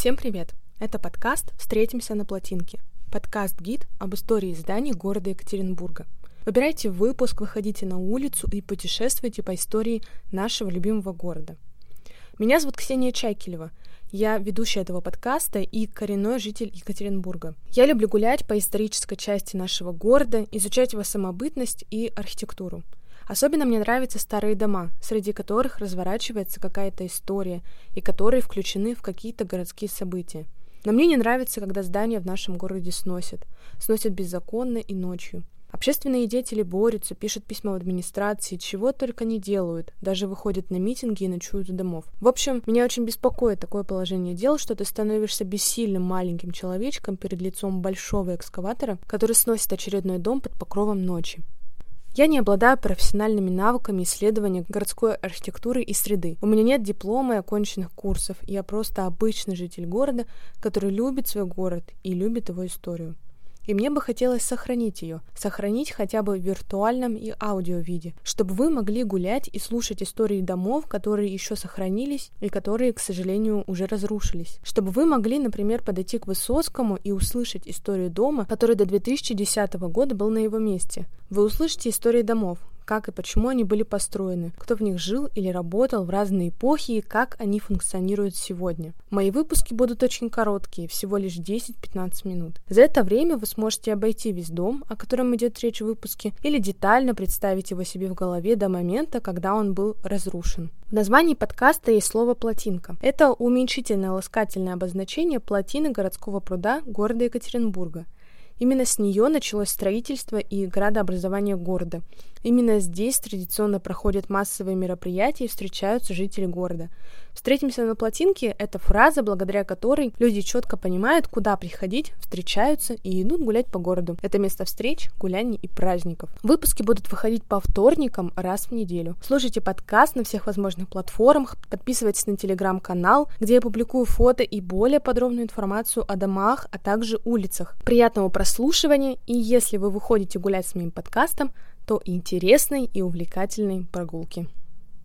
Всем привет! Это подкаст «Встретимся на плотинке». Подкаст-гид об истории зданий города Екатеринбурга. Выбирайте выпуск, выходите на улицу и путешествуйте по истории нашего любимого города. Меня зовут Ксения Чайкелева. Я ведущая этого подкаста и коренной житель Екатеринбурга. Я люблю гулять по исторической части нашего города, изучать его самобытность и архитектуру – Особенно мне нравятся старые дома, среди которых разворачивается какая-то история и которые включены в какие-то городские события. Но мне не нравится, когда здания в нашем городе сносят. Сносят беззаконно и ночью. Общественные деятели борются, пишут письма в администрации, чего только не делают, даже выходят на митинги и ночуют у домов. В общем, меня очень беспокоит такое положение дел, что ты становишься бессильным маленьким человечком перед лицом большого экскаватора, который сносит очередной дом под покровом ночи. Я не обладаю профессиональными навыками исследования городской архитектуры и среды. У меня нет диплома и оконченных курсов. Я просто обычный житель города, который любит свой город и любит его историю и мне бы хотелось сохранить ее, сохранить хотя бы в виртуальном и аудио виде, чтобы вы могли гулять и слушать истории домов, которые еще сохранились и которые, к сожалению, уже разрушились. Чтобы вы могли, например, подойти к Высоцкому и услышать историю дома, который до 2010 года был на его месте. Вы услышите истории домов, как и почему они были построены, кто в них жил или работал в разные эпохи и как они функционируют сегодня. Мои выпуски будут очень короткие, всего лишь 10-15 минут. За это время вы сможете обойти весь дом, о котором идет речь в выпуске, или детально представить его себе в голове до момента, когда он был разрушен. В названии подкаста есть слово «плотинка». Это уменьшительное ласкательное обозначение плотины городского пруда города Екатеринбурга. Именно с нее началось строительство и градообразование города. Именно здесь традиционно проходят массовые мероприятия и встречаются жители города. «Встретимся на плотинке» — это фраза, благодаря которой люди четко понимают, куда приходить, встречаются и идут гулять по городу. Это место встреч, гуляний и праздников. Выпуски будут выходить по вторникам раз в неделю. Слушайте подкаст на всех возможных платформах, подписывайтесь на телеграм-канал, где я публикую фото и более подробную информацию о домах, а также улицах. Приятного прослушивания, и если вы выходите гулять с моим подкастом, то интересной и увлекательной прогулки.